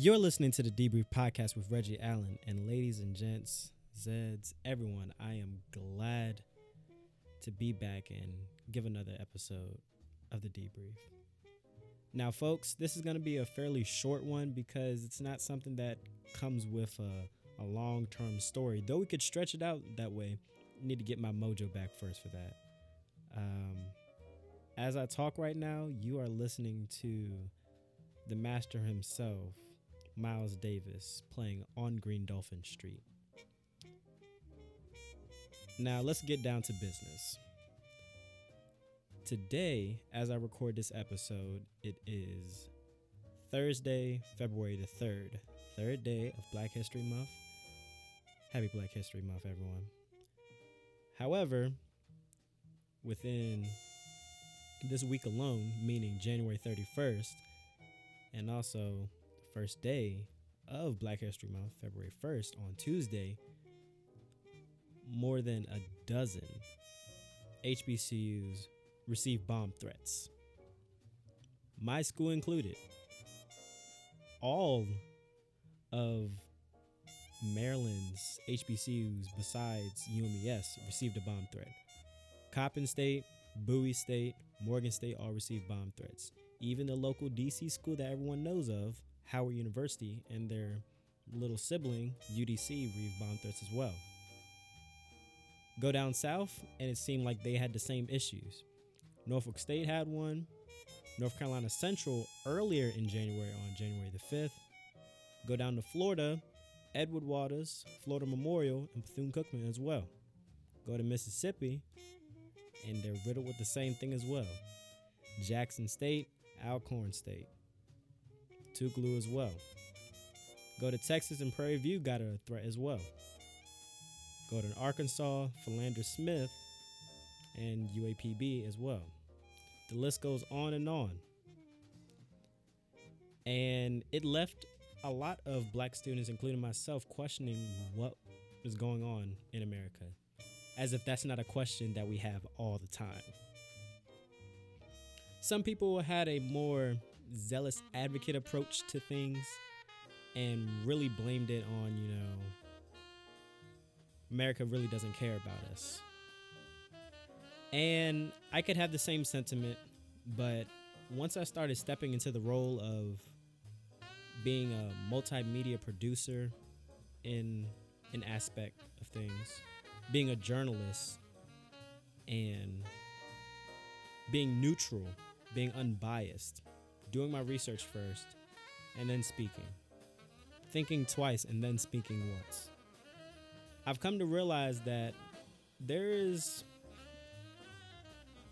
You're listening to the Debrief Podcast with Reggie Allen. And ladies and gents, Zeds, everyone, I am glad to be back and give another episode of the Debrief. Now, folks, this is going to be a fairly short one because it's not something that comes with a, a long term story. Though we could stretch it out that way, I need to get my mojo back first for that. Um, as I talk right now, you are listening to the master himself, Miles Davis, playing on Green Dolphin Street. Now, let's get down to business. Today, as I record this episode, it is Thursday, February the 3rd, third day of Black History Month. Happy Black History Month, everyone. However, within this week alone, meaning January 31st, and also first day of Black History Month, February 1st, on Tuesday, more than a dozen HBCUs received bomb threats. My school included. All of Maryland's HBCUs besides UMES received a bomb threat. Coppin State, Bowie State, Morgan State all received bomb threats. Even the local DC school that everyone knows of, Howard University, and their little sibling, UDC, received bomb threats as well. Go down south, and it seemed like they had the same issues. Norfolk State had one. North Carolina Central earlier in January on January the 5th. Go down to Florida, Edward Waters, Florida Memorial, and Bethune Cookman as well. Go to Mississippi, and they're riddled with the same thing as well. Jackson State, Alcorn State, Tougaloo as well. Go to Texas and Prairie View got a threat as well. Go to Arkansas, Philander Smith, and UAPB as well. The list goes on and on. And it left a lot of black students, including myself, questioning what is going on in America, as if that's not a question that we have all the time. Some people had a more zealous advocate approach to things and really blamed it on, you know, America really doesn't care about us. And I could have the same sentiment, but once I started stepping into the role of being a multimedia producer in an aspect of things, being a journalist, and being neutral, being unbiased, doing my research first, and then speaking, thinking twice, and then speaking once. I've come to realize that there is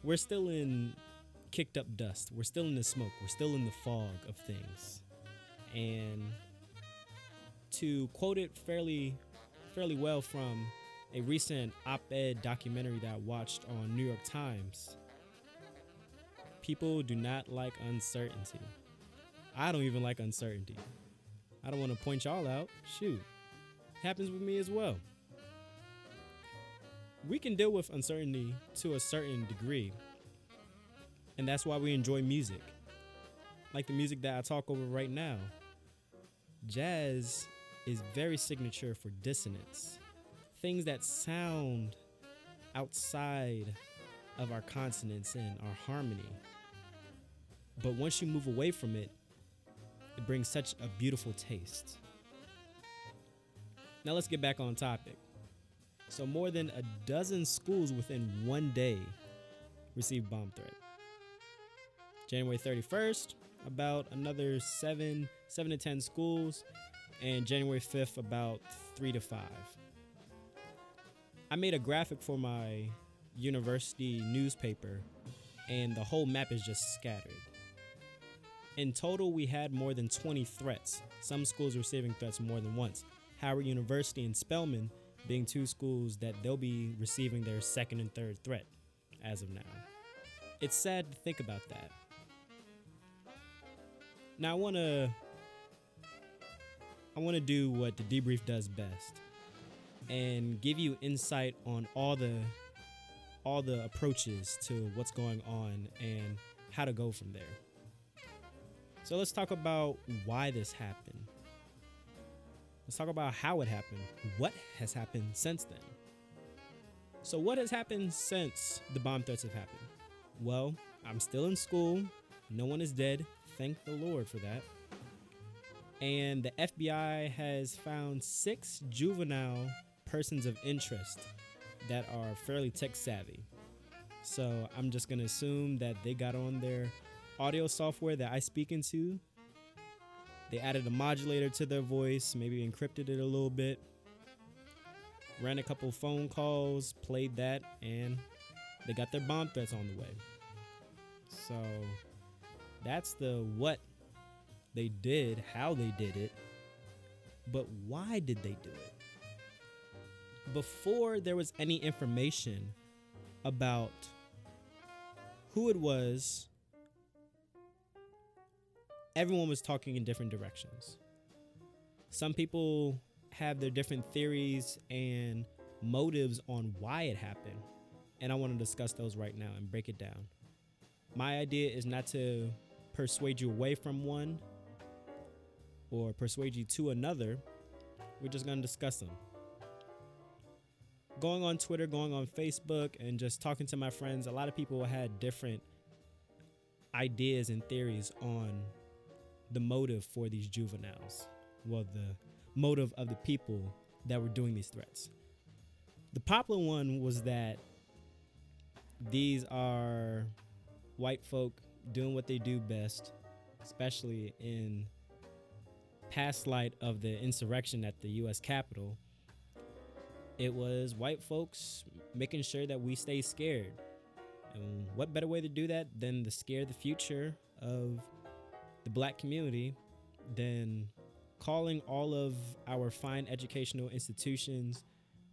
we're still in kicked up dust. We're still in the smoke. We're still in the fog of things. And to quote it fairly fairly well from a recent op-ed documentary that I watched on New York Times, people do not like uncertainty. I don't even like uncertainty. I don't want to point y'all out. Shoot. Happens with me as well we can deal with uncertainty to a certain degree. And that's why we enjoy music. Like the music that I talk over right now. Jazz is very signature for dissonance. Things that sound outside of our consonants and our harmony. But once you move away from it, it brings such a beautiful taste. Now let's get back on topic. So more than a dozen schools within one day received bomb threat. January 31st, about another seven, seven to ten schools, and January 5th, about three to five. I made a graphic for my university newspaper, and the whole map is just scattered. In total, we had more than 20 threats, some schools receiving threats more than once. Howard University and Spelman being two schools that they'll be receiving their second and third threat as of now. It's sad to think about that. Now I want to I want to do what the debrief does best and give you insight on all the all the approaches to what's going on and how to go from there. So let's talk about why this happened. Let's talk about how it happened. What has happened since then? So, what has happened since the bomb threats have happened? Well, I'm still in school. No one is dead. Thank the Lord for that. And the FBI has found six juvenile persons of interest that are fairly tech savvy. So I'm just going to assume that they got on their audio software that I speak into. They added a modulator to their voice, maybe encrypted it a little bit, ran a couple phone calls, played that, and they got their bomb threats on the way. So that's the what they did, how they did it, but why did they do it? Before there was any information about who it was, everyone was talking in different directions. Some people have their different theories and motives on why it happened. And I want to discuss those right now and break it down. My idea is not to persuade you away from one or persuade you to another. We're just going to discuss them. Going on Twitter, going on Facebook, and just talking to my friends, a lot of people had different ideas and theories on the motive for these juveniles. Well, the motive of the people that were doing these threats. The popular one was that these are white folk doing what they do best, especially in past light of the insurrection at the US Capitol. It was white folks making sure that we stay scared. And what better way to do that than to scare the future of the black community then calling all of our fine educational institutions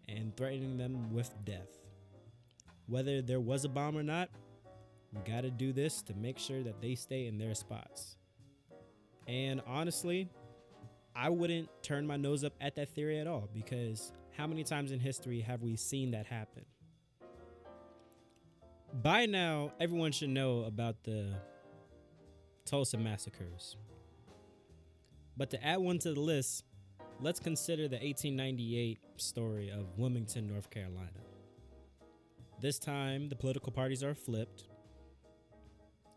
and threatening them with death. Whether there was a bomb or not, we got to do this to make sure that they stay in their spots. And honestly, I wouldn't turn my nose up at that theory at all because how many times in history have we seen that happen? By now, everyone should know about the Tulsa massacres. But to add one to the list, let's consider the 1898 story of Wilmington, North Carolina. This time, the political parties are flipped.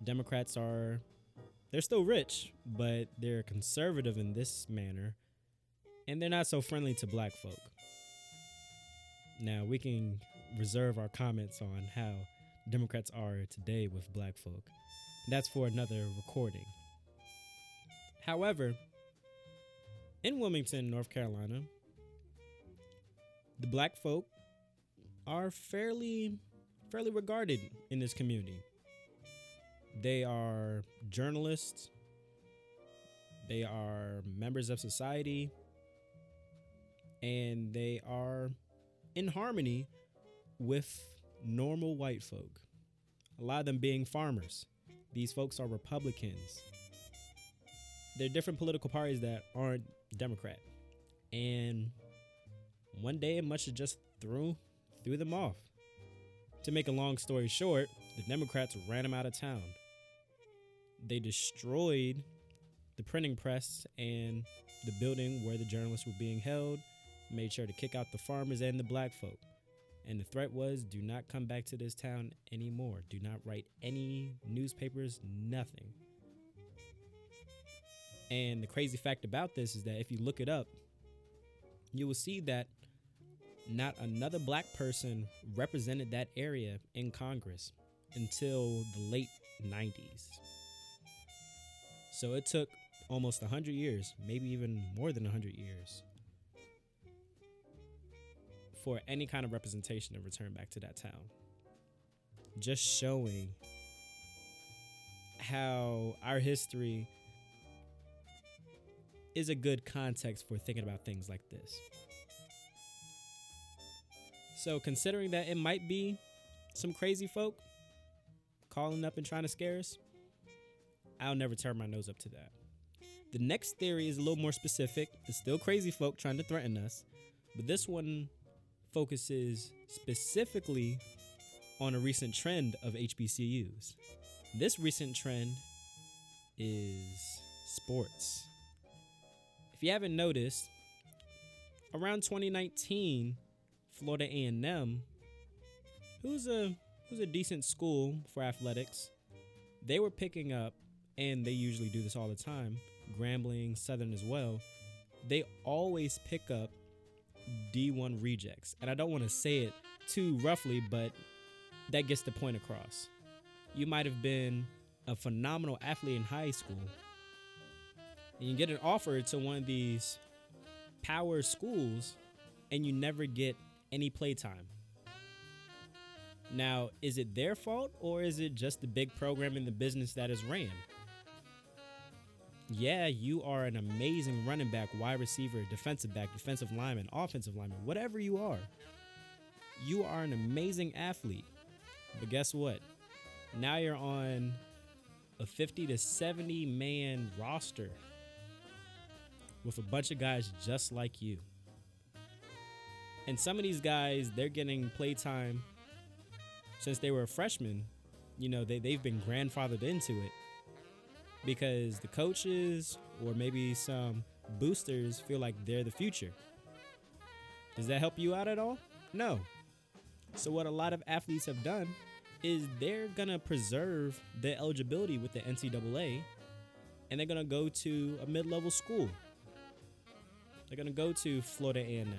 Democrats are, they're still rich, but they're conservative in this manner, and they're not so friendly to black folk. Now, we can reserve our comments on how Democrats are today with black folk. That's for another recording. However, in Wilmington, North Carolina, the black folk are fairly fairly regarded in this community. They are journalists. They are members of society. And they are in harmony with normal white folk. A lot of them being farmers. These folks are Republicans. There are different political parties that aren't Democrat. And one day have just threw threw them off. To make a long story short, the Democrats ran them out of town. They destroyed the printing press and the building where the journalists were being held, made sure to kick out the farmers and the black folk. And the threat was do not come back to this town anymore. Do not write any newspapers, nothing. And the crazy fact about this is that if you look it up, you will see that not another black person represented that area in Congress until the late 90s. So it took almost 100 years, maybe even more than 100 years, for any kind of representation to return back to that town. Just showing how our history is a good context for thinking about things like this. So, considering that it might be some crazy folk calling up and trying to scare us, I'll never turn my nose up to that. The next theory is a little more specific. It's still crazy folk trying to threaten us, but this one focuses specifically on a recent trend of HBCUs. This recent trend is sports. If you haven't noticed, around 2019, Florida A&M, who's a who's a decent school for athletics, they were picking up, and they usually do this all the time. Grambling, Southern as well. They always pick up D1 rejects, and I don't want to say it too roughly, but that gets the point across. You might have been a phenomenal athlete in high school, and you get an offer to one of these power schools, and you never get any playtime. Now, is it their fault or is it just the big program in the business that is ran? Yeah, you are an amazing running back, wide receiver, defensive back, defensive lineman, offensive lineman, whatever you are. You are an amazing athlete. But guess what? Now you're on a 50 to 70 man roster with a bunch of guys just like you. And some of these guys, they're getting playtime since they were freshmen. You know, they, they've been grandfathered into it because the coaches or maybe some boosters feel like they're the future. Does that help you out at all? No. So, what a lot of athletes have done is they're going to preserve their eligibility with the NCAA and they're going to go to a mid-level school. They're going to go to Florida A&M,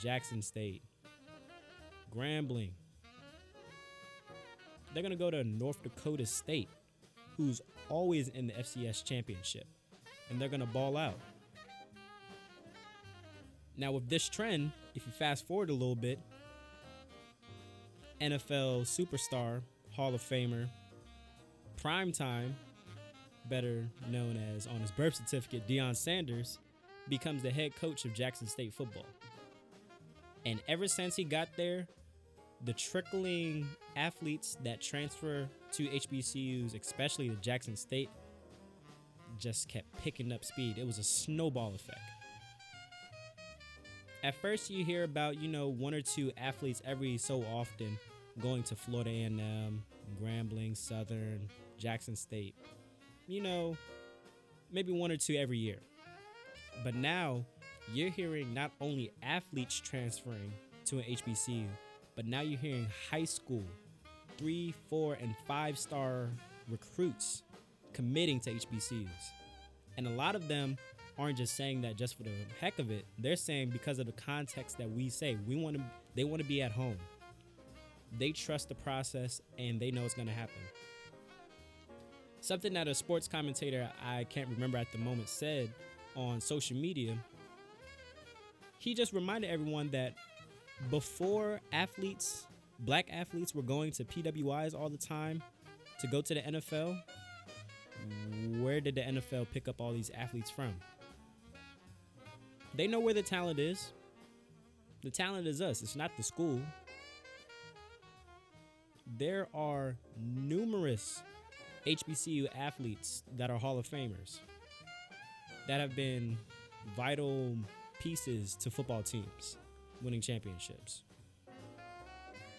Jackson State, Grambling. They're going to go to North Dakota State, who's always in the FCS championship, and they're going to ball out. Now, with this trend, if you fast forward a little bit, NFL superstar, Hall of Famer, primetime, better known as on his birth certificate, Deion Sanders, becomes the head coach of Jackson State football. And ever since he got there, the trickling athletes that transfer to HBCUs, especially the Jackson State, just kept picking up speed. It was a snowball effect. At first, you hear about you know one or two athletes every so often going to Florida A&M, Grambling, Southern, Jackson State. You know, maybe one or two every year. But now you're hearing not only athletes transferring to an HBCU, but now you're hearing high school, three, four, and five star recruits committing to HBCUs. And a lot of them aren't just saying that just for the heck of it. They're saying because of the context that we say, we want to they want to be at home. They trust the process and they know it's going to happen. Something that a sports commentator I can't remember at the moment said on social media, he just reminded everyone that before athletes, black athletes, were going to PWIs all the time to go to the NFL, where did the NFL pick up all these athletes from? They know where the talent is. The talent is us, it's not the school. There are numerous HBCU athletes that are Hall of Famers that have been vital pieces to football teams winning championships.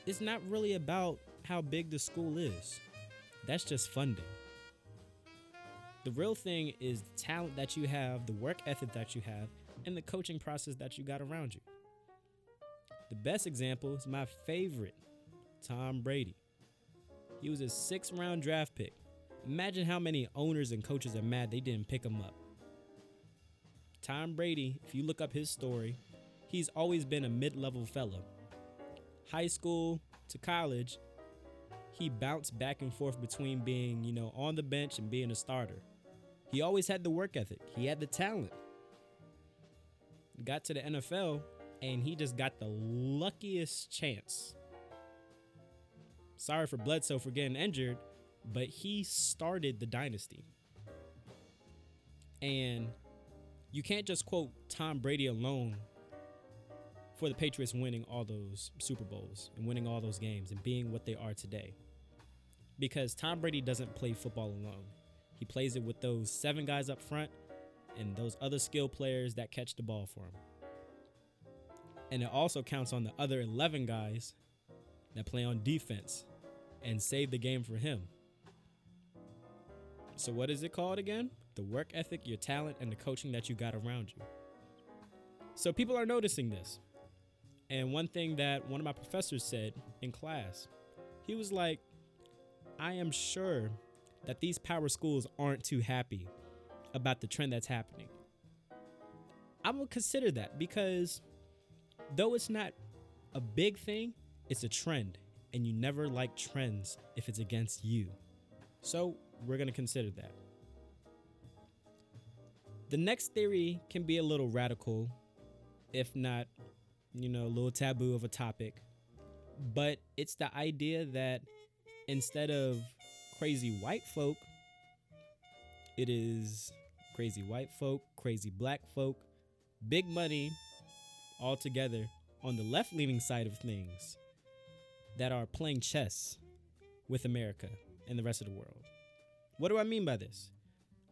It's not really about how big the school is, that's just funding. The real thing is the talent that you have, the work ethic that you have, and the coaching process that you got around you. The best example is my favorite, Tom Brady. He was a six round draft pick. Imagine how many owners and coaches are mad they didn't pick him up. Tom Brady, if you look up his story, he's always been a mid level fella. High school to college, he bounced back and forth between being, you know, on the bench and being a starter. He always had the work ethic, he had the talent. Got to the NFL, and he just got the luckiest chance. Sorry for Bledsoe for getting injured, but he started the dynasty. And you can't just quote Tom Brady alone for the Patriots winning all those Super Bowls and winning all those games and being what they are today. Because Tom Brady doesn't play football alone. He plays it with those seven guys up front and those other skill players that catch the ball for him. And it also counts on the other 11 guys that play on defense and save the game for him. So, what is it called again? The work ethic, your talent, and the coaching that you got around you. So people are noticing this. And one thing that one of my professors said in class, he was like, I am sure that these power schools aren't too happy about the trend that's happening. I'm gonna consider that because though it's not a big thing, it's a trend, and you never like trends if it's against you. So we're gonna consider that. The next theory can be a little radical, if not, you know, a little taboo of a topic, but it's the idea that instead of crazy white folk, it is crazy white folk, crazy black folk, big money all together on the left leaning side of things that are playing chess with America and the rest of the world. What do I mean by this?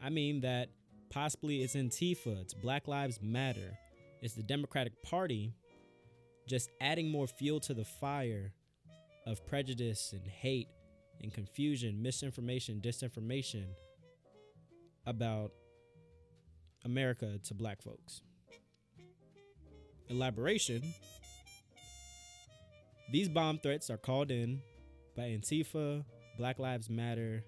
I mean that possibly it's Antifa, it's Black Lives Matter, it's the Democratic Party just adding more fuel to the fire of prejudice and hate and confusion, misinformation, disinformation about America to black folks. Elaboration These bomb threats are called in by Antifa, Black Lives Matter,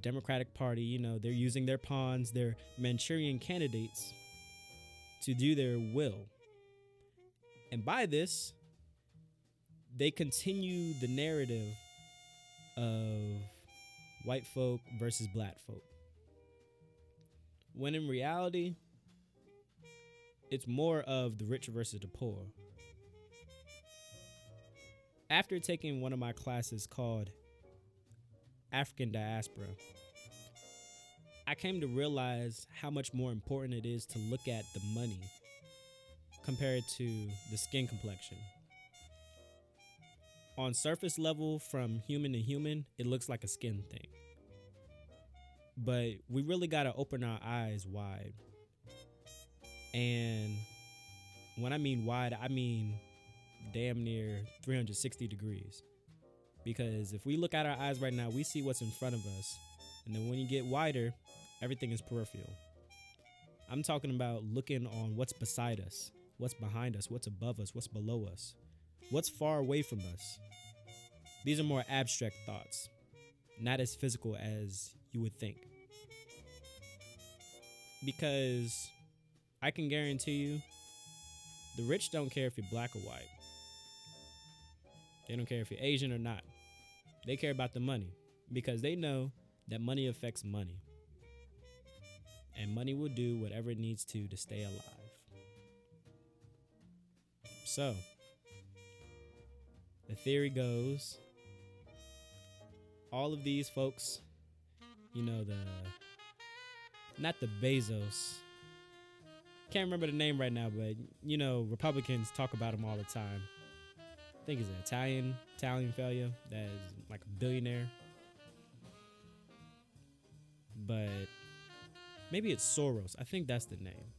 Democratic Party. You know, they're using their pawns, their Manchurian candidates to do their will. And by this, they continue the narrative of white folk versus black folk. When in reality, it's more of the rich versus the poor. After taking one of my classes called African Diaspora, I came to realize how much more important it is to look at the money compared to the skin complexion. On surface level, from human to human, it looks like a skin thing. But we really got to open our eyes wide. And when I mean wide, I mean damn near 360 degrees. Because if we look at our eyes right now, we see what's in front of us. And then when you get wider, everything is peripheral. I'm talking about looking on what's beside us, what's behind us, what's above us, what's below us, what's far away from us. These are more abstract thoughts, not as physical as you would think. Because I can guarantee you, the rich don't care if you're black or white. They don't care if you're Asian or not. They care about the money because they know that money affects money. And money will do whatever it needs to to stay alive. So, the theory goes all of these folks, you know, the not the Bezos. Can't remember the name right now, but you know, Republicans talk about him all the time. I think he's an Italian Italian failure that is like a billionaire. But maybe it's Soros. I think that's the name.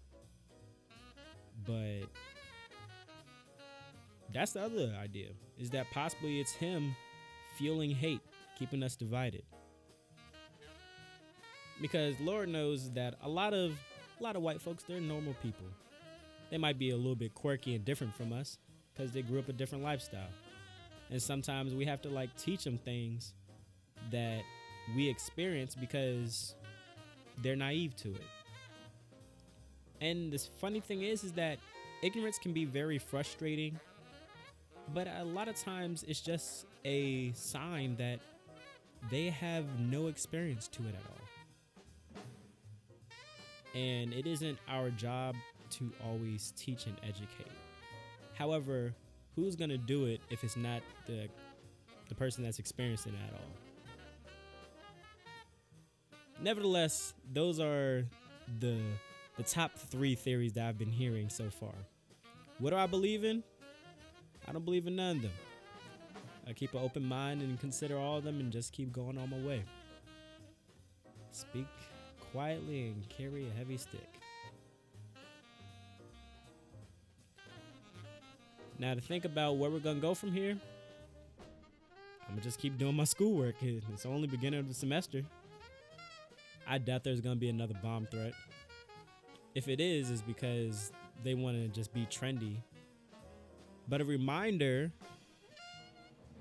But that's the other idea is that possibly it's him fueling hate, keeping us divided. Because Lord knows that a lot of a lot of white folks, they're normal people. They might be a little bit quirky and different from us because they grew up a different lifestyle. And sometimes we have to like teach them things that we experience because they're naive to it. And this funny thing is is that ignorance can be very frustrating but a lot of times it's just a sign that they have no experience to it at all. And it isn't our job to always teach and educate. However, who's going to do it if it's not the the person that's experiencing it at all? Nevertheless, those are the the top 3 theories that I've been hearing so far. What do I believe in? I don't believe in none of them. I keep an open mind and consider all of them and just keep going on my way. Speak quietly and carry a heavy stick. Now, to think about where we're going to go from here, I'm going to just keep doing my schoolwork. It's only beginning of the semester. I doubt there's going to be another bomb threat. If it is, is because they want to just be trendy. But a reminder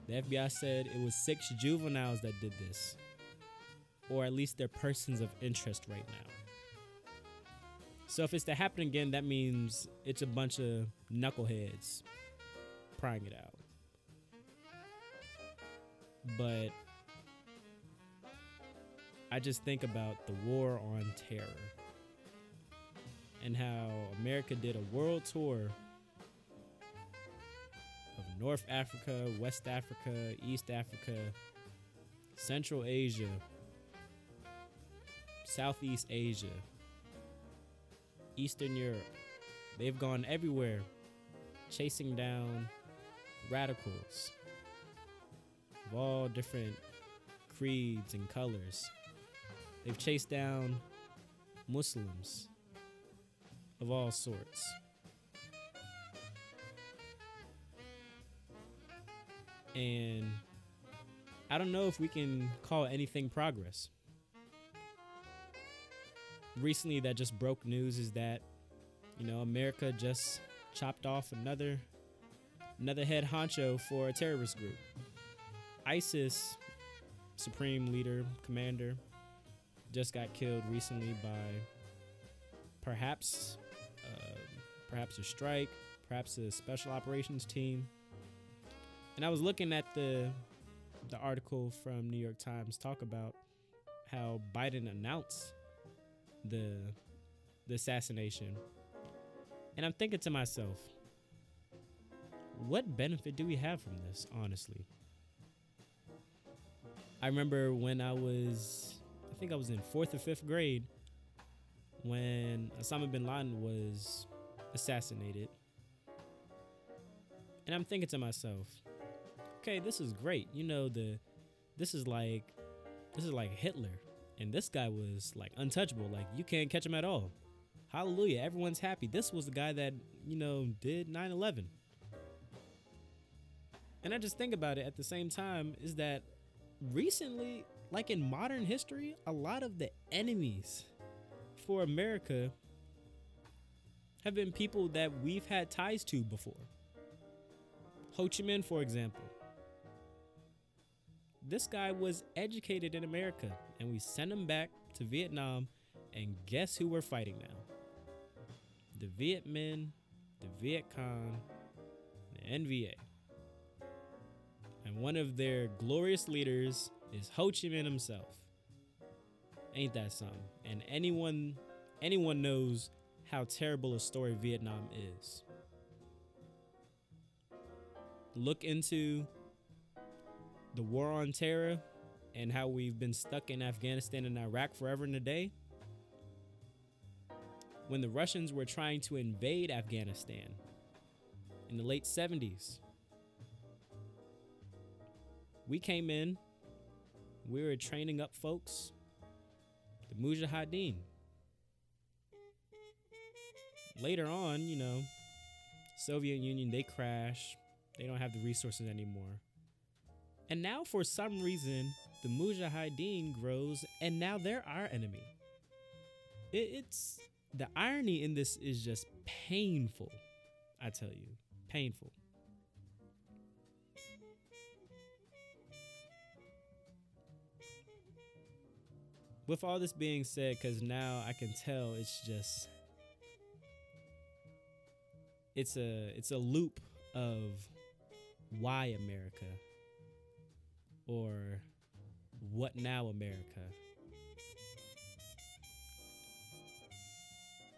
the FBI said it was six juveniles that did this, or at least they're persons of interest right now. So if it's to happen again, that means it's a bunch of knuckleheads prying it out. But I just think about the war on terror and how America did a world tour North Africa, West Africa, East Africa, Central Asia, Southeast Asia, Eastern Europe. They've gone everywhere chasing down radicals of all different creeds and colors. They've chased down Muslims of all sorts. And I don't know if we can call anything progress. Recently, that just broke news is that, you know, America just chopped off another another head honcho for a terrorist group. ISIS supreme leader, commander, just got killed recently by perhaps uh, perhaps a strike, perhaps a special operations team. And I was looking at the the article from New York Times talk about how Biden announced the the assassination. And I'm thinking to myself, what benefit do we have from this, honestly? I remember when I was I think I was in 4th or 5th grade when Osama bin Laden was assassinated. And I'm thinking to myself, okay, this is great. You know the this is like this is like Hitler and this guy was like untouchable. Like you can't catch him at all. Hallelujah. Everyone's happy. This was the guy that, you know, did 9/11. And I just think about it at the same time is that recently, like in modern history, a lot of the enemies for America have been people that we've had ties to before. Ho Chi Minh, for example. This guy was educated in America, and we sent him back to Vietnam, and guess who we're fighting now? The Viet Minh, the Viet Cong, the NVA. And one of their glorious leaders is Ho Chi Minh himself. Ain't that something? And anyone anyone knows how terrible a story Vietnam is. Look into the war on terror and how we've been stuck in Afghanistan and Iraq forever and a day. When the Russians were trying to invade Afghanistan in the late 70s, we came in, we were training up folks, the Mujahideen. Later on, you know, Soviet Union, they crash. They don't have the resources anymore. And now, for some reason, the Mujahideen grows, and now they're our enemy. It's the irony in this is just painful. I tell you, painful. With all this being said, because now I can tell it's just it's a it's a loop of why America or what now America.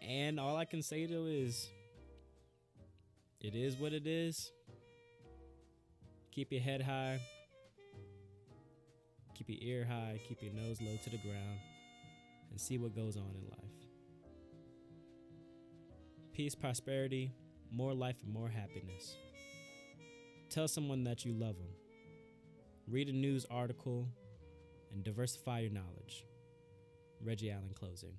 And all I can say to is it is what it is. Keep your head high. Keep your ear high, keep your nose low to the ground, and see what goes on in life. Peace, prosperity, more life, and more happiness. Tell someone that you love them. Read a news article and diversify your knowledge. Reggie Allen closing.